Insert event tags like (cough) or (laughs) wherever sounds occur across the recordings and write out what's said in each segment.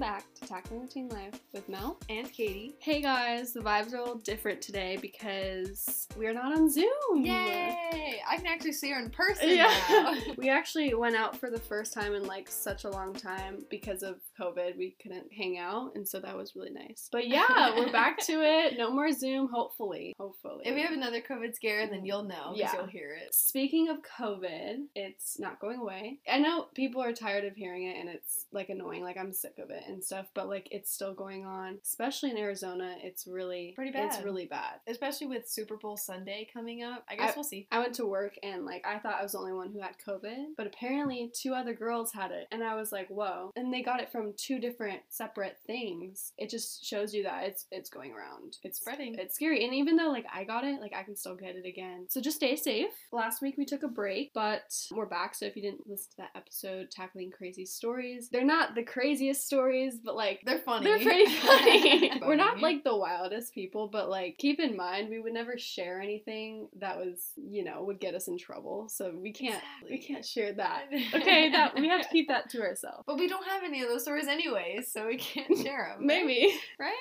Back Tackling the Teen Life with Mel. and Katie. Hey guys, the vibes are a little different today because we are not on Zoom. Yay! I can actually see her in person Yeah. now. (laughs) (laughs) we actually went out for the first time in like such a long time because of COVID. We couldn't hang out, and so that was really nice. But yeah, we're (laughs) back to it. No more Zoom, hopefully. Hopefully. if we have another COVID scare, then you'll know because Yeah. you'll hear it. Speaking of COVID, it's not going away. I know people are tired of hearing it and it's like annoying, like I'm sick of it and stuff, but like it's still going on. Especially in Arizona, it's really Pretty bad. It's really bad. Especially with Super Bowl Sunday coming up. I guess I- we'll see. I went to work and like I thought I was the only one who had COVID, but apparently two other girls had it. And I was like, "Whoa." And they got it from two different separate things. It just shows you that it's it's going around. It's Spreading. It's scary. And even though like I got it, like I can still get it again. So just stay safe. Last week we took a break, but we're back. So if you didn't listen to that episode tackling crazy stories, they're not the craziest stories, but like They're funny. they're pretty funny. (laughs) We're not like the wildest people, but like keep in mind we would never share anything that was, you know, would get us in trouble. So we can't we can't share that. (laughs) Okay, that we have to keep that to ourselves. But we don't have any of those stories anyways, so we can't (laughs) share them. Maybe. Right?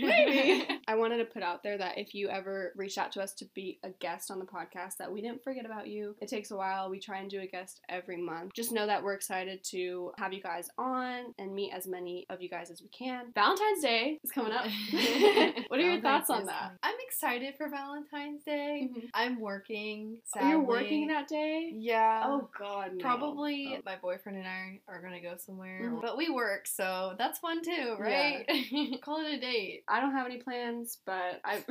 Maybe. I wanted to put out there that if you ever reach out to us to be a guest on the podcast, that we didn't forget about you. It takes a while. We try and do a guest every month. Just know that we're excited to have you guys on and meet as many of you guys as we can. Valentine's Day is coming up. (laughs) (laughs) what are your thoughts on that? coming. I'm excited for Valentine's Day. Mhm. I'm working. Oh, You're working that day? Yeah. Oh God, no. Probably Oh. my boyfriend and I are gonna go somewhere, Mhm. but we work, so that's fun too, right? (laughs) Call it a date. I don't have any plans, but I.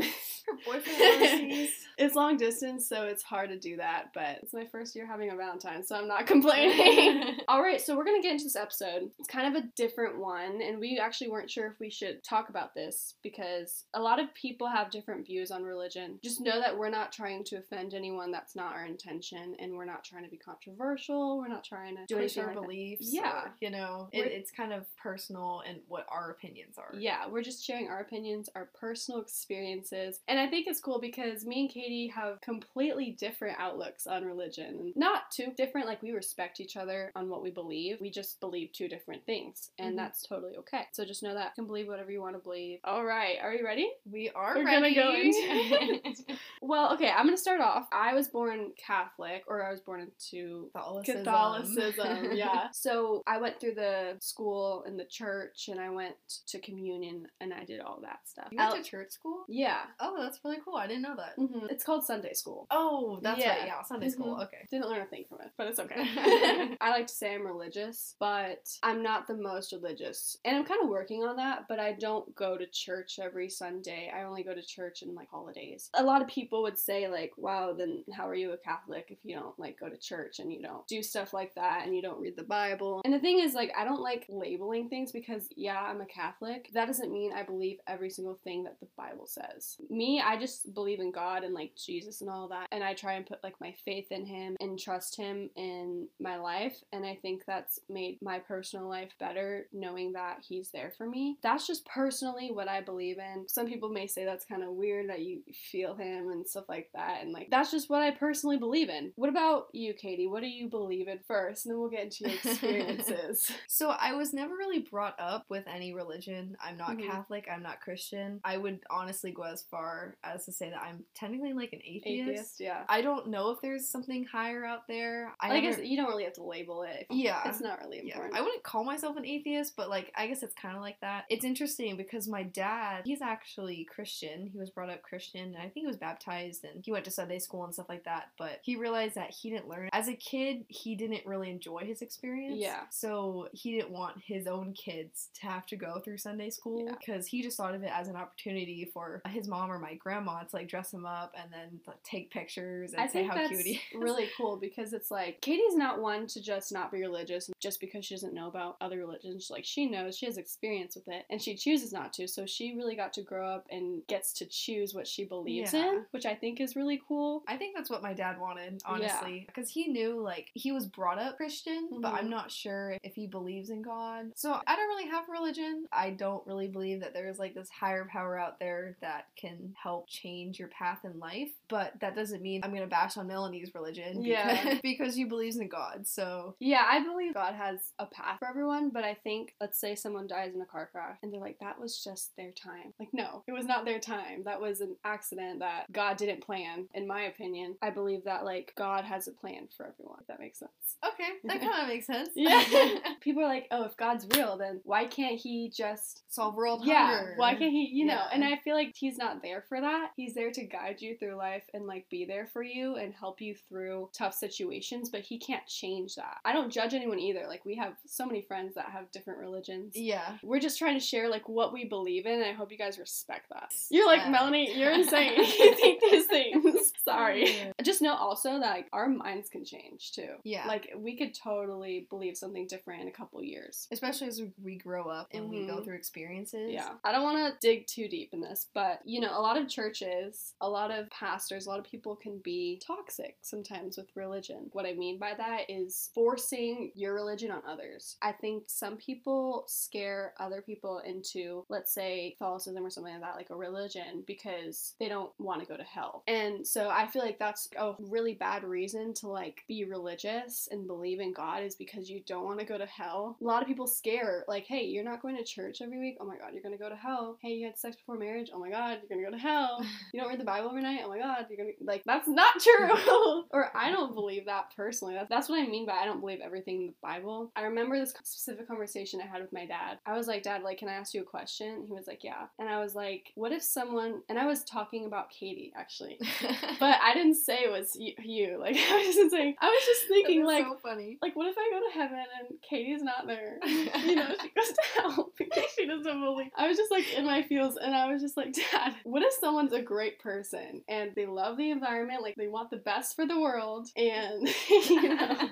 Her boyfriend overseas. it's long distance, so it's hard to do that. But it's my first year having a Valentine, so I'm not complaining. All right, so we're gonna get into this episode. It's kind of a different one, and we actually weren't sure if we should talk about this because a lot of people have different views on religion. Just know that we're not trying to offend anyone. That's not our intention, and we're not trying to be controversial. We're not trying to do anything our like that. beliefs. Yeah. or, you know, it, it's kind of personal and what our opinions are. Yeah, we're just sharing our opinions, our personal experiences. And I think it's cool because me and Katie have completely different outlooks on religion. Not too different, like we respect each other on what we believe. We just believe two different things, and Mhm. that's totally okay. So just know that you can believe whatever you want to believe. All right, are you ready? We are We're gonna go into (laughs) Well, okay, I'm gonna start off. I was born Catholic, or I was born into Catholicism. Catholicism, (laughs) yeah. So I went through the school and the church, and I went to communion, and I did all that stuff. You went I'll- to church school? yeah. Oh, that's really cool. I didn't know that. hmm It's called Sunday school. Oh, that's Yeah. right. Yeah, Sunday school. Mhm. Okay. Didn't learn a thing from it, but it's okay. (laughs) I like to say I'm religious, but I'm not the most religious. And I'm kind of working on that, but I don't go to church every Sunday. I only go to church in like holidays. A lot of people would say like, "Wow, then how are you a Catholic if you don't like go to church and you don't do stuff like that and you don't read the Bible?" And the thing is like I don't like labeling things because yeah, I'm a Catholic. That doesn't mean I believe every single thing that the Bible says. Me, I just believe in God and like Jesus and all that, and I try and put like my faith in him and trust him in my life, and I think that's made my personal life better knowing that he's there for me. That's just personally what I believe in. Some people may say that's kind of weird that you feel him and stuff like that, and like that's just what I personally believe in. What about you, Katie? What do you believe in first, and then we'll get into your experiences. (laughs) So I was never really brought up with any religion. I'm not Mhm. Catholic. I'm not Christian. I would honestly go as far as to say that I'm technically like an atheist. Atheist, yeah. I don't know if there's something higher out there. I, I, guess you don't really have to label it. Yeah. It's not really Yeah, important. I wouldn't call myself an atheist, but like I guess it's kind of like that. It's interesting because my dad, he's actually Christian. He was brought up Christian, and I think he was baptized, and he went to Sunday school and stuff like that. But he realized that he didn't learn as a kid. He didn't really enjoy his experience. Yeah. So he didn't want his own kids to have to go through Sunday school Yeah. because he just thought of it as an opportunity for his mom or my grandma to like dress him up and then like, take pictures and I say how cute he is. really cool because it's like Katie's not one to just not be religious just because she doesn't know about other religions. Like she knows she has experience with it and she chooses not to. So she really got to grow up and gets to choose what she believes Yeah. in, which I think is really cool. I think that's what my dad wanted, honestly. Because he knew, like, he was brought up Christian, but Mhm. I'm not sure if he believes in God. So I don't really have religion. I don't really believe that there's, like, this higher power out there that can help change your path in life. But that doesn't mean I'm to bash on Melanie's religion (laughs) because, Yeah. because she believes in God. So Yeah, I believe God has a path for everyone, but I think, let's say someone someone dies in a car crash and they're like, that was just their time. Like, no, it was not their time. That was an accident that God didn't plan, in my opinion. I believe that, like, God has a plan for everyone, if that makes sense. Okay, that kind of (laughs) makes sense. Yeah. (laughs) People are like, oh, if God's real, then why can't he just Solve world yeah, hunger. why can't he, you know? And I feel like he's not there for that. He's there to guide you through life and like be there for you and help you through tough situations, but he can't change that. I don't judge anyone either. Like we have so many friends that have different religions. Yeah. We're just trying to share like what we believe in, and I hope you guys respect that. You're like Yeah. Melanie, you're (laughs) insane. (laughs) you think these things. Sorry. (laughs) Just know also that like, our minds can change too. Yeah. Like we could totally believe something different in a couple years. Especially as we grow up and we go Mhm. through experiences. Yeah. I don't want to dig too deep in this, but you know, a lot of churches, a lot of pastors, a lot of people can be toxic sometimes with religion. What I mean by that is forcing your religion on others. I think some people scare other people into, let's say, Catholicism or something like that, like a religion, because they don't want to go to hell. And so I feel like that's a really bad reason to like be religious and believe in God is because you don't want to go to hell. A lot of people scare, like, hey, you're not going to church every week. Oh my God, you're going to go to hell. Hey, you had sex before marriage. Oh my God, you're going to go to hell. (laughs) You don't read the Bible every night. Oh my God, you're to, like, that's not true. (laughs) or I don't believe that personally. That's, that's what I mean by I don't believe everything in the Bible. I remember this specific conversation I had with my dad. I was like, Dad, like, can I ask you a question? He was like, Yeah. And I was like, What if someone, and I was talking about Katie actually. (laughs) But I didn't say it was you. you. (laughs) Like I was just saying, I was just thinking, like, so funny. like what if I go to heaven and Katie's not there? (laughs) You know, she goes to hell (laughs) because she doesn't believe. I was just like in my feels, and I was just like, Dad, what if someone's a great person and they love the environment, like they want the best for the world, and you know,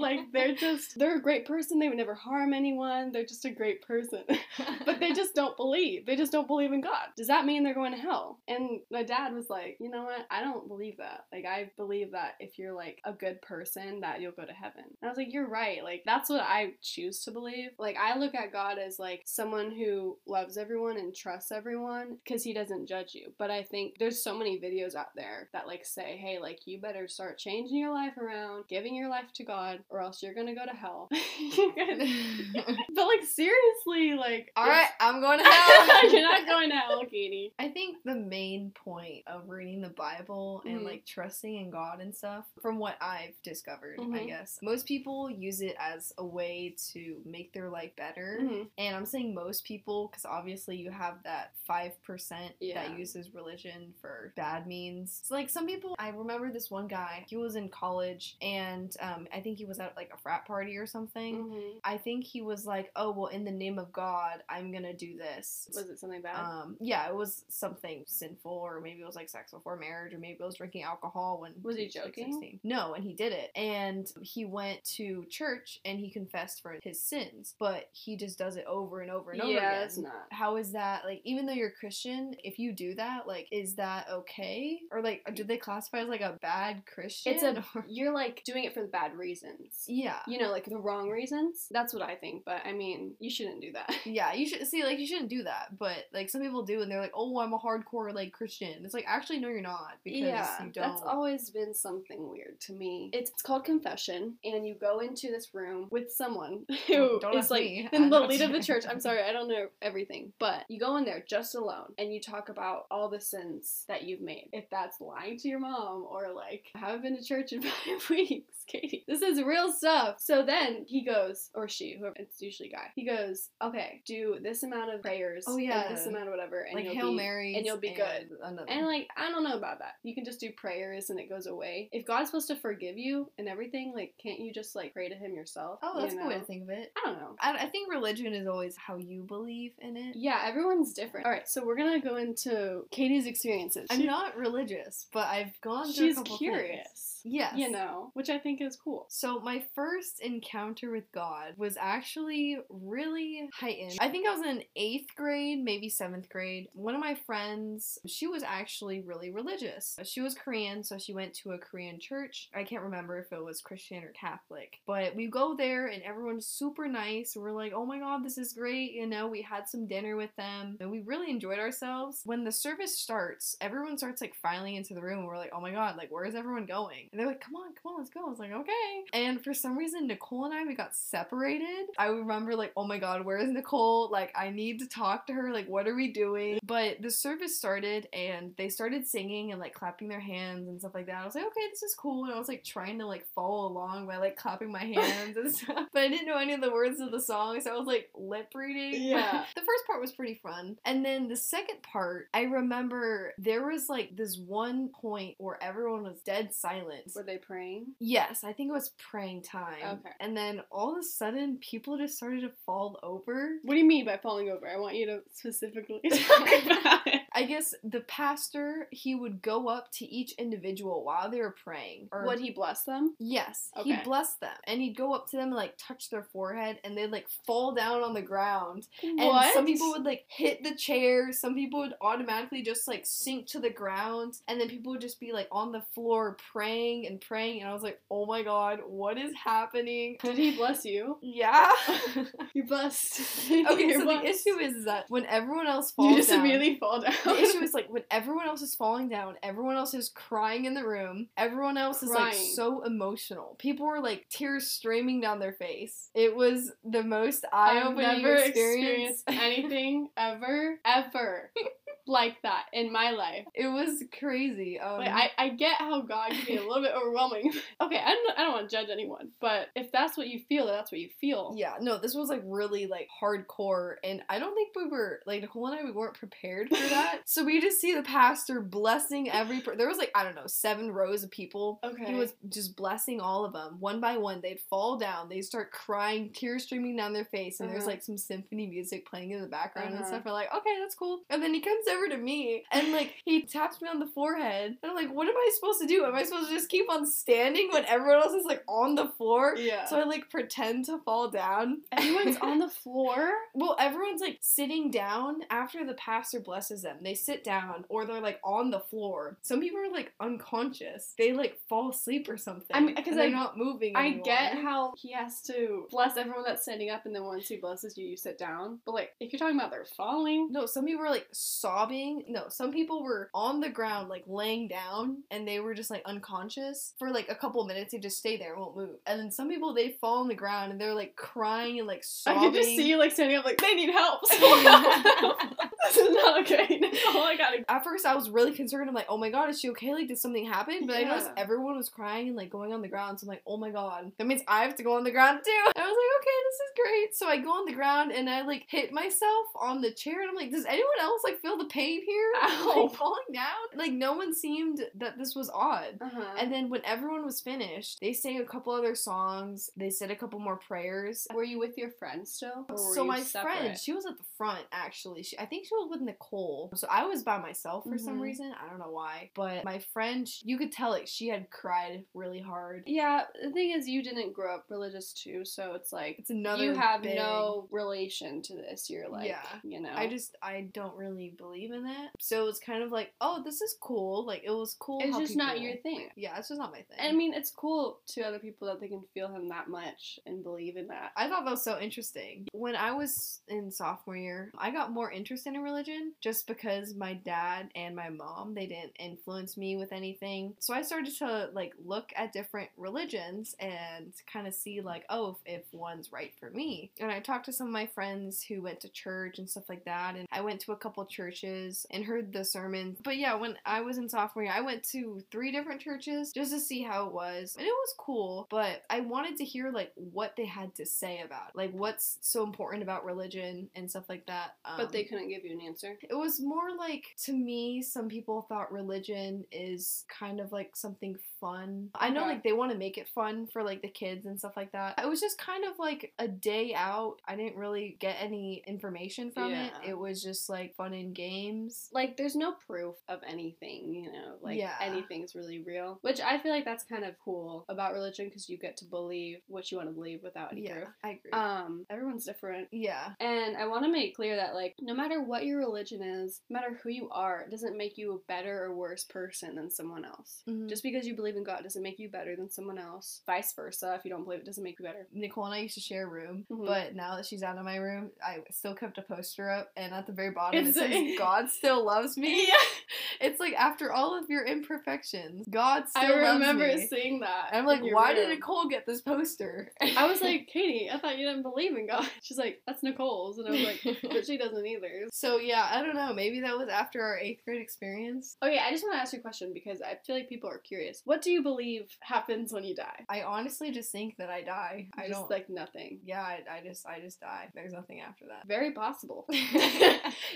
like they're just they're a great person. They would never harm anyone. They're just a great person. (laughs) but they just don't believe. They just don't believe in God. Does that mean they're going to hell? And my dad was like, you know what? I don't believe that. Like, I believe that if you're like a good person, that you'll go to heaven. And I was like, you're right. Like, that's what I choose to believe. Like, I look at God as like someone who loves everyone and trusts everyone because he doesn't judge you. But I think there's so many videos out there that like say, hey, like, you better start changing your life around, giving your life to God, or else you're gonna go to hell. (laughs) (laughs) Gonna- (laughs) but like seriously, like all right, I'm going to hell. You're not going to hell, Katie. I think the main point of reading the Bible and Mhm. like trusting in God and stuff, from what I've discovered, I Mhm. guess, most people use it as a way to make their life better. Mhm. And I'm saying most people because obviously you have that 5% Yeah. that uses religion for bad means. So, like some people, I remember this one guy, he was in college and um, I think he was at like a frat party or something. Mhm. I think he was like, oh, well, in the name of God, I'm gonna do this. Was it something bad? Um, yeah, it was something sinful, or maybe it was like sex before marriage, or maybe it was drinking alcohol when Was he was, like, joking? 16. No, and he did it, and he went to church and he confessed for his sins, but he just does it over and over and over yeah, again. it's not. How is that like? Even though you're Christian, if you do that, like, is that okay? Or like, do they classify as like a bad Christian? It's a (laughs) Or- you're like doing it for the bad reasons. yeah. You know, like the wrong reasons. That's what I think. But I mean, you shouldn't do that. (laughs) Yeah, you should see like you shouldn't do that, but like some people do, and they're like, "Oh, I'm a hardcore like Christian." It's like actually, no, you're not because yeah, you don't. that's always been something weird to me. It's, it's called confession, and you go into this room with someone (laughs) who Don't- is like me. (laughs) the lead of the church. I'm sorry, I don't know everything, but you go in there just alone, and you talk about all the sins that you've made. If that's lying to your mom, or like I haven't been to church in five weeks, Katie, this is real stuff. So then he goes, or she, whoever it's usually a guy. He goes, okay, do this amount of prayers. Oh, and yeah. this amount of whatever, and like you'll Hail be, Marys, and you'll be good. Another. and like, I don't know about that. You can just do prayers and it goes away. If God's supposed to forgive you and everything, like, can't you just like pray to Him yourself? oh, that's you a good way to think of it. I don't know. I, I think religion is always how you believe in it. Yeah, everyone's different. All right, so we're gonna go into Katie's experiences. I'm She- not religious, but I've gone through She's a couple curious. Things. Yes. You know, which I think is cool. So my first encounter with God was actually really heightened. I think I was in eighth grade, maybe seventh grade. One of my friends, she was actually really religious. She was Korean, so she went to a Korean church. I can't remember if it was Christian or Catholic, but we go there and everyone's super nice. We're like, oh my god, this is great. You know, we had some dinner with them and we really enjoyed ourselves. When the service starts, everyone starts like filing into the room. And we're like, oh my god, like where is everyone going? And they're like, come on, come on, let's go. I was like, okay. And for some reason, Nicole and I we got separated. I remember like, oh my god, where is Nicole? Like, I need to talk to her. Like, what are we doing? But the service started and they started singing and like clapping their hands and stuff like that. I was like, okay, this is cool. And I was like trying to like follow along by like clapping my hands and (laughs) stuff. But I didn't know any of the words of the song, so I was like lip reading. Yeah. the first part was pretty fun. And then the second part, I remember there was like this one point where everyone was dead silent. Were they praying? Yes, I think it was praying time. Okay. And then all of a sudden, people just started to fall over. What do you mean by falling over? I want you to specifically (laughs) talk about it. I guess the pastor, he would go up to each individual while they were praying. Or Would he bless them? Yes, Okay. he'd bless them. And he'd go up to them and like touch their forehead and they'd like fall down on the ground. And what? some people would like hit the chair, some people would automatically just like sink to the ground, and then people would just be like on the floor praying and praying. And I was like, oh my god, what is happening? Did he bless you? (laughs) Yeah. (laughs) You blessed. okay, (laughs) You're so the blessed. issue is that when everyone else falls you just down, immediately fall down. (laughs) the issue (laughs) is like when everyone else is falling down, everyone else is crying in the room, everyone else is like so emotional. People were like tears streaming down their face. It was the most I've eye-opening never experience. experienced anything (laughs) ever, ever like that in my life. It was crazy. Um, Like I, I get how God can be a little bit overwhelming. (laughs) okay, I don't I don't want to judge anyone, but if that's what you feel, that's what you feel. yeah, no, this was like really like hardcore, and I don't think we were like Nicole and I we weren't prepared for (laughs) that. so we just see the pastor blessing every. Per- there was like I don't know seven rows of people. Okay. He was just blessing all of them one by one. They'd fall down. They'd start crying, tears streaming down their face, and there's Uh-huh. like some symphony music playing in the background and Uh-huh. stuff. We're like, okay, that's cool. And then he comes over to me and like he taps me on the forehead. And I'm like, what am I supposed to do? Am I supposed to just keep on standing when everyone else is like on the floor? Yeah. So I like pretend to fall down. (laughs) everyone's on the floor. Well, everyone's like sitting down after the pastor blesses them. They sit down or they're like on the floor. Some people are like unconscious. They like fall asleep or something. I mean, because they're I- not moving. I anymore. get how he has to bless everyone that's standing up, and then once he blesses you, you sit down. But like, if you're talking about they're falling, No, some people are like sobbing. No, some people were on the ground, like laying down, and they were just like unconscious for like a couple minutes. They just stay there, won't move. And then some people they fall on the ground and they're like crying and like sobbing. I sobbing. could just see you like standing up, like they need help. (laughs) (laughs) this is not okay. (laughs) Oh, I gotta. At first, I was really concerned. I'm like, oh my god, is she okay? Like, did something happen? But I noticed everyone was crying and like going on the ground. So I'm like, oh my god, that means I have to go on the ground too. And I was like, okay, this is great. So I go on the ground and I like hit myself on the chair, and I'm like, does anyone else like feel the pain here? (laughs) Ow. Like falling down? Like no one seemed that this was odd. Uh-huh. And then when everyone was finished, they sang a couple other songs. They said a couple more prayers. were you with your friend still? So my separate? friend, she was at the front actually. She, I think she was with Nicole. So I was by myself for some Mhm. reason. I don't know why. But my friend, you could tell like she had cried really hard. Yeah, the thing is, you didn't grow up religious too, so it's like It's another. you have big- no relation to this. You're like, Yeah. you know, I just I don't really believe in that. So it was kind of like, oh, this is cool. Like it was cool. it's just not your thing. Yeah, it's just not my thing. And I mean, it's cool to other people that they can feel him that much and believe in that. I thought that was so interesting. When I was in sophomore year, I got more interested in religion just because my dad and my mom, they didn't influence me with anything. So I started to like look at different religions and kind of see like, oh, if, if one's right for me. And I talked to some of my friends who went to church and stuff like that. And I went to a couple churches and heard the sermons. But yeah, when I was in sophomore year, I went to three different churches just to see how it was. And it was cool, but I wanted to hear like what they had to say about it. like what's so important about religion and stuff like that. Um, but they couldn't give you an answer. it was more like to me some people thought religion is kind of like something fun i know like they want to make it fun for like the kids and stuff like that it was just kind of like a day out i didn't really get any information from it Yeah. it was just like fun and games Like, there's no proof of anything, you know, like Yeah. anything's really real. Which I feel like that's kind of cool about religion because you get to believe what you want to believe without any yeah proof. i agree Um, everyone's different. yeah And I want to make clear that, like, no matter what your religion is, no matter who you are, it doesn't make you a better or worse person than someone else. Mhm. Just because you believe in God doesn't make you better than someone else. Vice versa, if you don't believe it, doesn't make you better. Nicole and I used to share a room, Mhm. but now that she's out of my room, I still kept a poster up, and at the very bottom It's it says a- God still loves me. Yeah. (laughs) It's like after all of your imperfections, God still loves me. I remember seeing that. And I'm like, why did. Nicole get this poster? I was (laughs) like, Katie, I thought you didn't believe in God. (laughs) She's like, that's Nicole's. And I was like, but she doesn't either. so yeah, I don't know. Maybe that was after our eighth grade experience. Okay, I just want to ask you a question because I feel like people are curious. What do you believe happens when you die? I honestly just think that I die. I just don't like nothing. Yeah, I, I just I just die. There's nothing after that. Very possible.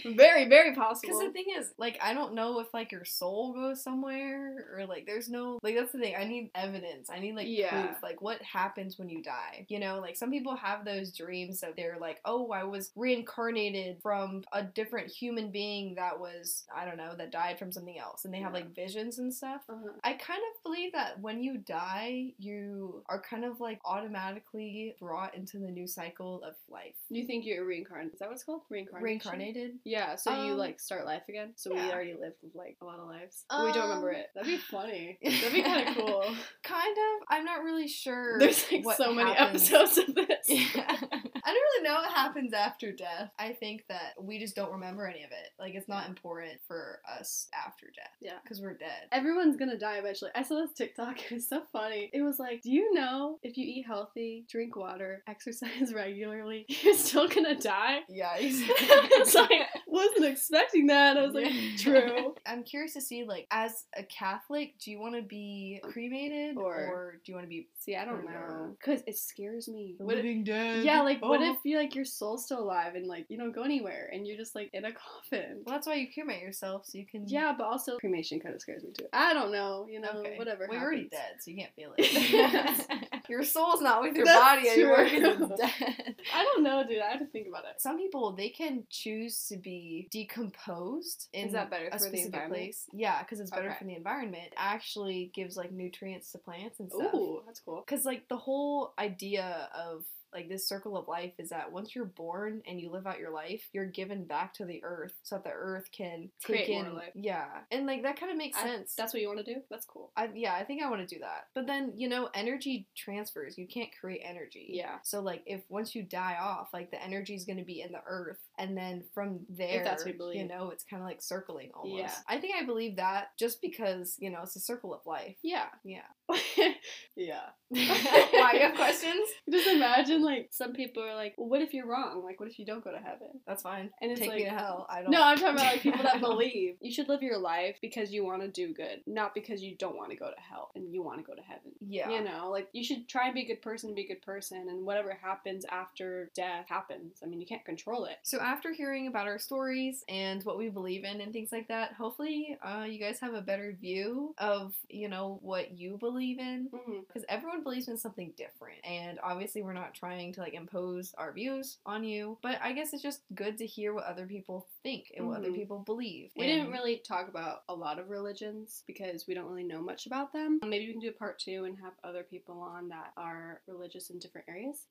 very, very possible. Because the thing is, like, I don't know if like your soul goes somewhere or like there's no like that's the thing. I need evidence. I need like Yeah. proof. Like what happens when you die? You know, like some people have those dreams that they're like, oh, I was reincarnated from a different human being that was I don't know that died from something else, and they have Yeah. like visions and stuff. Uh-huh. I kind of believe that when you die, you are kind of like automatically brought into the new cycle of life. You think you're reincarnated? Is that what it's called? Reincarnation. Reincarnated. Yeah. So you Um, like start life again. So we already lived like a lot of lives. But we don't remember Um, it. That'd be funny. (laughs) That'd be kind of cool. Kind of. I'm not really sure. There's like so many episodes of this. (laughs) Yeah. I don't really know what happens after death. I think that we just don't remember any of it. Like it's not important for us after death. Yeah. Because we're dead. Everyone's gonna die eventually. I saw this TikTok. (laughs) It was so funny. It was like, do you know if you eat healthy, drink water, exercise regularly, you're still gonna die? Yeah. it's like, wasn't expecting that. I was like, (laughs) true. (laughs) I'm curious to see, like, as a Catholic, do you want to be cremated Or- or, do you want to be See, I don't know, cause it scares me. the What if- living dead? yeah, like what Oh. if you like your soul's still alive and like you don't go anywhere and you're just like in a coffin? Well, that's why you cremate yourself so you can. Yeah, but also cremation kind of scares me too. I don't know, you know, Okay. whatever. Well, you're already dead, so you can't feel (laughs) it. (laughs) your soul's not with your That's body anymore because it's dead. (laughs) I don't know, dude. I have to think about it. Some people they can choose to be decomposed in Is that better a for the specific environment? place. Yeah, because it's better Okay. for the environment. It actually gives like nutrients to plants and stuff. Ooh, that's cool. Because like the whole idea of like this circle of life is that once you're born and you live out your life, you're given back to the earth so that the earth can take Create more in. life. Yeah, and like that kind of makes I- sense. That's what you want to do? That's cool. I, yeah, I think I want to do that. But then, you know, energy transfers. You can't create energy. Yeah. So, like, if once you die off, like, the energy is going to be in the earth. And then from there, if that's what you believe. you know, it's kind of like circling almost. Yeah. I think I believe that just because, you know, it's a circle of life. Yeah. Yeah. (laughs) yeah. (laughs) Why, you have questions? (laughs) Just imagine, (laughs) like, some people are like, well, what if you're wrong? Like, what if you don't go to heaven? That's fine. And it's Take me to like- hell. I don't. No, I'm talking about like people that (laughs) believe. You should live your life because you want to do good, not because you don't want to go to hell and you want to go to heaven. Yeah. You know, like you should try and be a good person, be a good person, and whatever happens after death happens. I mean, you can't control it. So after hearing about our stories and what we believe in and things like that, hopefully uh, you guys have a better view of you know what you believe in Mm-hmm. because everyone believes in something different and obviously we're not trying to like impose our views on you but i guess it's just good to hear what other people think and what other Mhm. people believe We And- didn't really talk about a lot of religions because we don't really know much about them. Maybe we can do a part two and have other people on that are religious in different areas.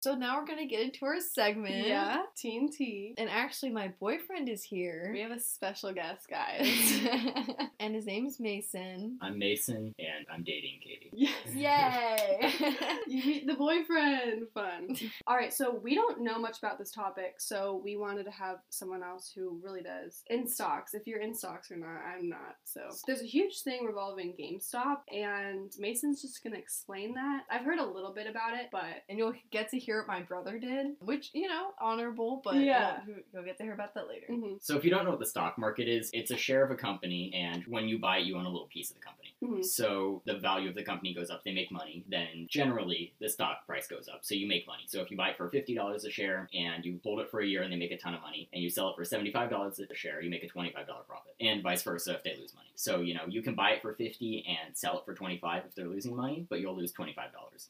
So now we're gonna get into our segment Yeah, TNT. and actually my boyfriend is here We have a special guest, (laughs) guys. and his name is mason I'm Mason, and I'm dating Katie. yes. yay (laughs) You meet the boyfriend. Fun. (laughs) All right, so we don't know much about this topic, so we wanted to have someone else who really does in stocks. If you're in stocks or not, I'm not. So there's a huge thing revolving GameStop, and Mason's just gonna explain that. I've heard a little bit about it, but and you'll get to hear what my brother did which you know honorable but Yeah. you'll, you'll get to hear about that later mhm, So, if you don't know what the stock market is, it's a share of a company, and when you buy it, you own a little piece of the company. mhm. So, the value of the company goes up, they make money, then generally the stock price goes up. So, you make money. So, if you buy it for $50 a share and you hold it for a year and they make a ton of money, and you sell it for $75 a share, you make a $25 profit, and vice versa if they lose money. So, you know, you can buy it for 50 and sell it for 25 if they're losing money, but you'll lose $25.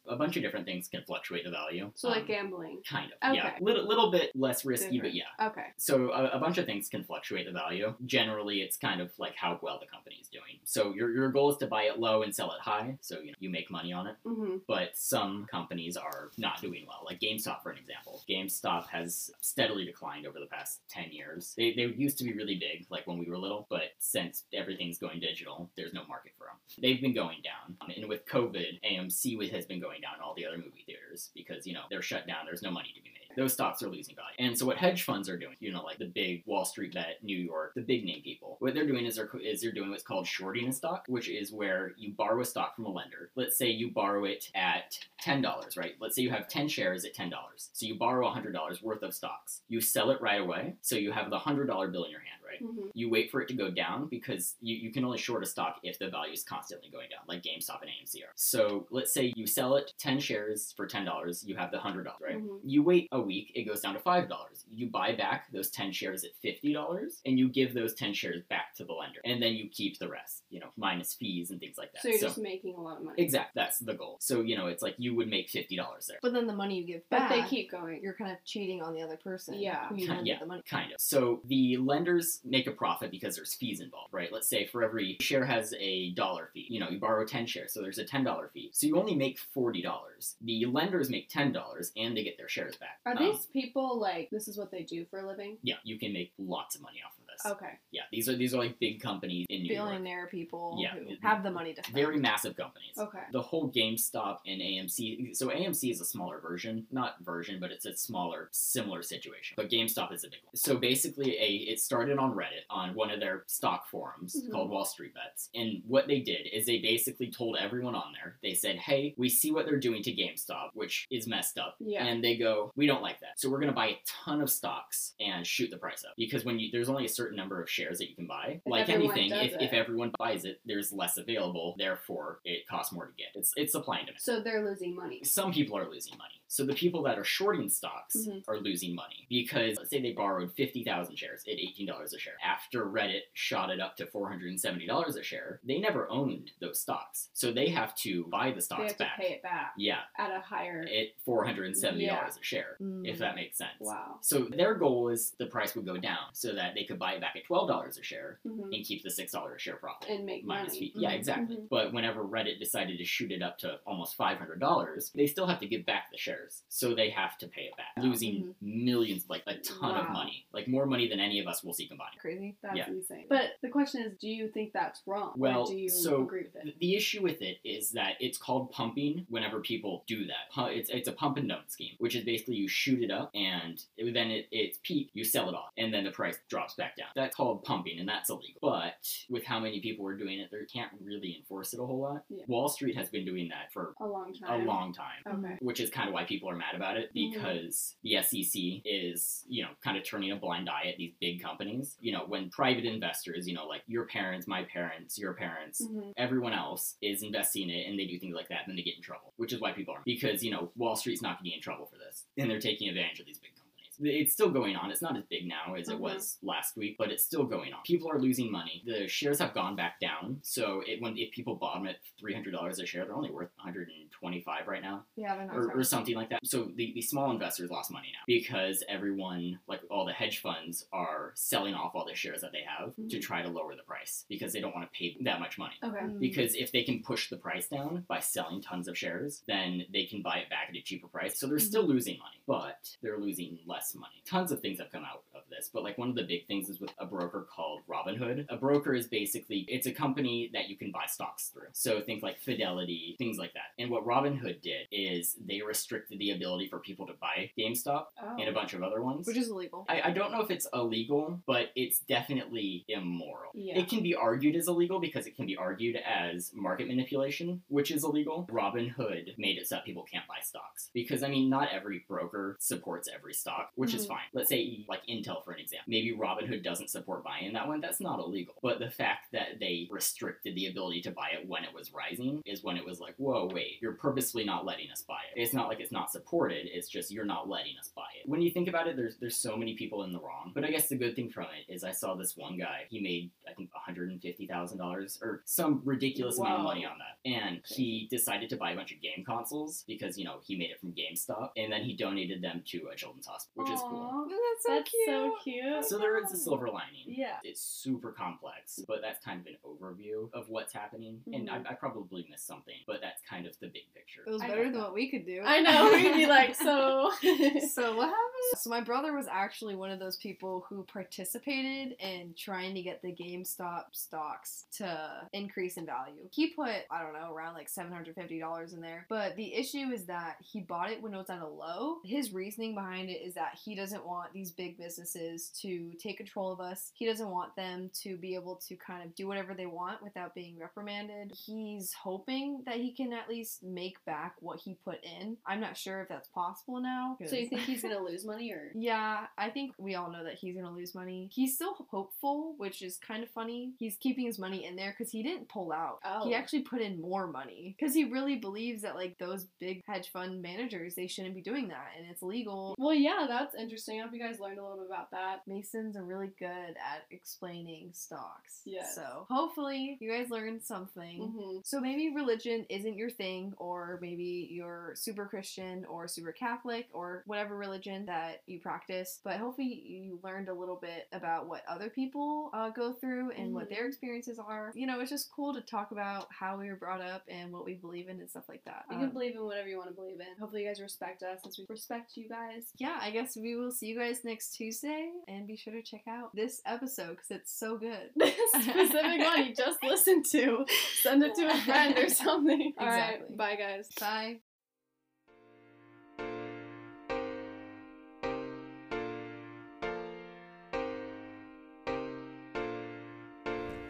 A bunch of different things can fluctuate the value. So like Um, gambling. Kind of, yeah. Okay. Little, little bit less risky, Different. but yeah. Okay. So a, a bunch of things can fluctuate the value. Generally, it's kind of like how well the company is doing. So your, your goal is to buy it low and sell it high, so you know you make money on it. Mm-hmm. But some companies are not doing well, like GameStop, for an example. GameStop has steadily declined over the past ten years. They, they used to be really big, like when we were little, but since everything's going digital, there's no market for them. They've been going down, and with COVID, AMC has been going down. All the other movie theaters because you know they're shut down. There's no money to be made. those stocks are losing value. And so what hedge funds are doing, you know, like the big Wall Street bet, New York, the big name people, what they're doing is they're, is they're doing what's called shorting a stock, which is where you borrow a stock from a lender. Let's say you borrow it at $10, right? Let's say you have 10 shares at $10. So you borrow $100 worth of stocks. You sell it right away. So you have the $100 bill in your hand, right? hmm You wait for it to go down because you, you can only short a stock if the value is constantly going down, like GameStop and AMC are. So let's say you sell it 10 shares for $10, you have the $100, right? Mhm. You wait a week, it goes down to $5. You buy back those 10 shares at $50 and you give those 10 shares back to the lender. And then you keep the rest, you know, minus fees and things like that. So you're just making a lot of money. exactly, that's the goal. So, you know, it's like you would make $50 there. But then the money you give back. But back, they keep going. you're kind of cheating on the other person. Yeah. Who you yeah. the money. Kind of. So the lenders make a profit because there's fees involved, right? Let's say for every share has a dollar fee. You know, you borrow 10 shares, so there's a $10 fee. So you only make $40. The lenders make $10 and they get their shares back. Are Um, these people like this is what they do for a living? yeah, you can make lots of money off of this. Okay. Yeah, these are these are like big companies in New York. Billionaire people Yeah. who have the money to spend. Very massive companies. Okay. The whole GameStop and AMC. So AMC is a smaller version, not version, but it's a smaller, similar situation. But GameStop is a big one. So basically, a it started on Reddit on one of their stock forums Mhm. called Wall Street Bets. And what they did is they basically told everyone on there. They said, "Hey, we see what they're doing to GameStop, which is messed up." Yeah. And they go, "We don't like that. So we're going to buy a ton of stocks and shoot the price up because when you there's only a certain number of shares that you can buy. If like anything, if, it. if everyone buys it, there's less available. Therefore, it costs more to get. It's it's supply and demand. So they're losing money. Some people are losing money. So the people that are shorting stocks Mhm. are losing money because let's say they borrowed 50,000 shares at $18 a share. After Reddit shot it up to $470 a share, they never owned those stocks. So they have to buy the They stocks have to back. pay it back Yeah, at a higher. at $470 Yeah. a share, Mm. if that makes sense. wow. So their goal is the price would go down so that they could buy it back at $12 a share hmm and keep the $6 a share profit. And make minus money. fee. Yeah, Mhm. exactly. Mhm. But whenever Reddit decided to shoot it up to almost five hundred dollars, they still have to give back the shares, so they have to pay it back, losing millions, like a ton of money, like more money than any of us will see combined. Crazy. That's Yeah. insane. But the question is, do you think that's wrong? Well, or do you so agree with it? The- The issue with it is that it's called pumping whenever people do that. It's, it's a pump and dump scheme, which is basically you shoot it up and then it, it's peak, you sell it off, and then the price drops back down. That's called pumping, and that's illegal. But with how many people are doing it, they can't really enforce it a whole lot. Yeah. Wall Street has been doing that for A long a time. long time. Okay. Which is kind of why people are mad about it Mhm. because the SEC is, you know, kind of turning a blind eye at these big companies. You know, when private investors, you know, like your parents, my parents, your parents, Mhm. everyone else is investing in it and they do things like that, then they get in trouble, which is why people aren't. Because, you know, Wall Street's not going to get in trouble for this. And they're taking advantage of these big companies. It's still going on. It's not as big now as it Mhm. was last week, but it's still going on. People are losing money. The shares have gone back down. So it, when if people bought them at $300 a share, they're only worth 125 right now Yeah, or, or something like that. So the, the small investors lost money now because everyone, like all the hedge funds, are selling off all the shares that they have to Mhm. try to lower the price because they don't want to pay that much money. Okay. Mm. Because if they can push the price down by selling tons of shares, then they can buy it back at a cheaper price. So they're still losing money, but they're losing less money. Tons of things have come out this, but like one of the big things is with a broker called Robinhood. A broker is basically it's a company that you can buy stocks through. So things like Fidelity, things like that. And what Robinhood did is they restricted the ability for people to buy GameStop Oh. and a bunch of other ones. Which is illegal. I, I don't know if it's illegal, but it's definitely immoral. Yeah. It can be argued as illegal because it can be argued as market manipulation, which is illegal. Robinhood made it so that people can't buy stocks. Because, I mean, not every broker supports every stock, which is Mhm. fine. Let's say, like Intel, for an example. Maybe Robinhood doesn't support buying that one. That's not illegal. But the fact that they restricted the ability to buy it when it was rising is when it was like, whoa, wait, you're purposely not letting us buy it. It's not like it's not supported, it's just you're not letting us buy it. When you think about it, there's there's so many people in the wrong. But I guess the good thing from it is I saw this one guy, he made I think $150,000 or some ridiculous amount of money on that. And he decided to buy a bunch of game consoles because, you know, he made it from GameStop and then he donated them to a children's hospital, which is cool. That's That's so That's cute. so cute. So there is a silver lining. Yeah. It's super complex, but that's kind of an overview of what's happening. And I, mm-hmm. I probably missed something, but that's kind of the big picture. It was better than what we could do. I know. We'd be like, so. (laughs) so what happened? So my brother was actually one of those people who participated in trying to get the GameStop stocks to increase in value. He put I don't know around like seven hundred fifty dollars in there, but the issue is that he bought it when it was at a low. His reasoning behind it is that he doesn't want these big businesses to take control of us. He doesn't want them to be able to kind of do whatever they want without being reprimanded. He's hoping that he can at least make back what he put in. I'm not sure if that's possible now. so you think he's gonna (laughs) lose money or? yeah, I think we all know that he's gonna lose money. He's still hopeful, which is kind of funny. He's keeping his money in there because he didn't pull out. Oh. He actually put in more money because he really believes that like those big hedge fund managers they shouldn't be doing that and it's illegal. Well, yeah, that's interesting. I hope you guys learned a little bit about that. Masons are really good at explaining stocks. Yes. So hopefully you guys learned something. hmm So maybe religion isn't your thing, or maybe you're super Christian or super Catholic or whatever religion that you practice. But hopefully you learned a little bit about what other people uh, go through and what Mhm. their experiences are. You know, it's just cool to talk about how we were brought up and what we believe in and stuff like that. You Um, can believe in whatever you want to believe in. Hopefully, you guys respect us as we respect you guys. yeah, I guess we will see you guys next Tuesday, and be sure to check out this episode because it's so good. (laughs) This specific one you just (laughs) listened to. Send it to a friend or (laughs) something. All right, bye guys. Bye.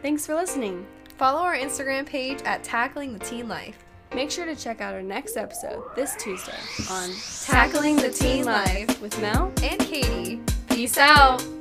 Thanks for listening. Follow our Instagram page at Tackling the Teen Life. Make sure to check out our next episode this Tuesday on Tackling the Teen Life with Mel. and Katie. Peace out.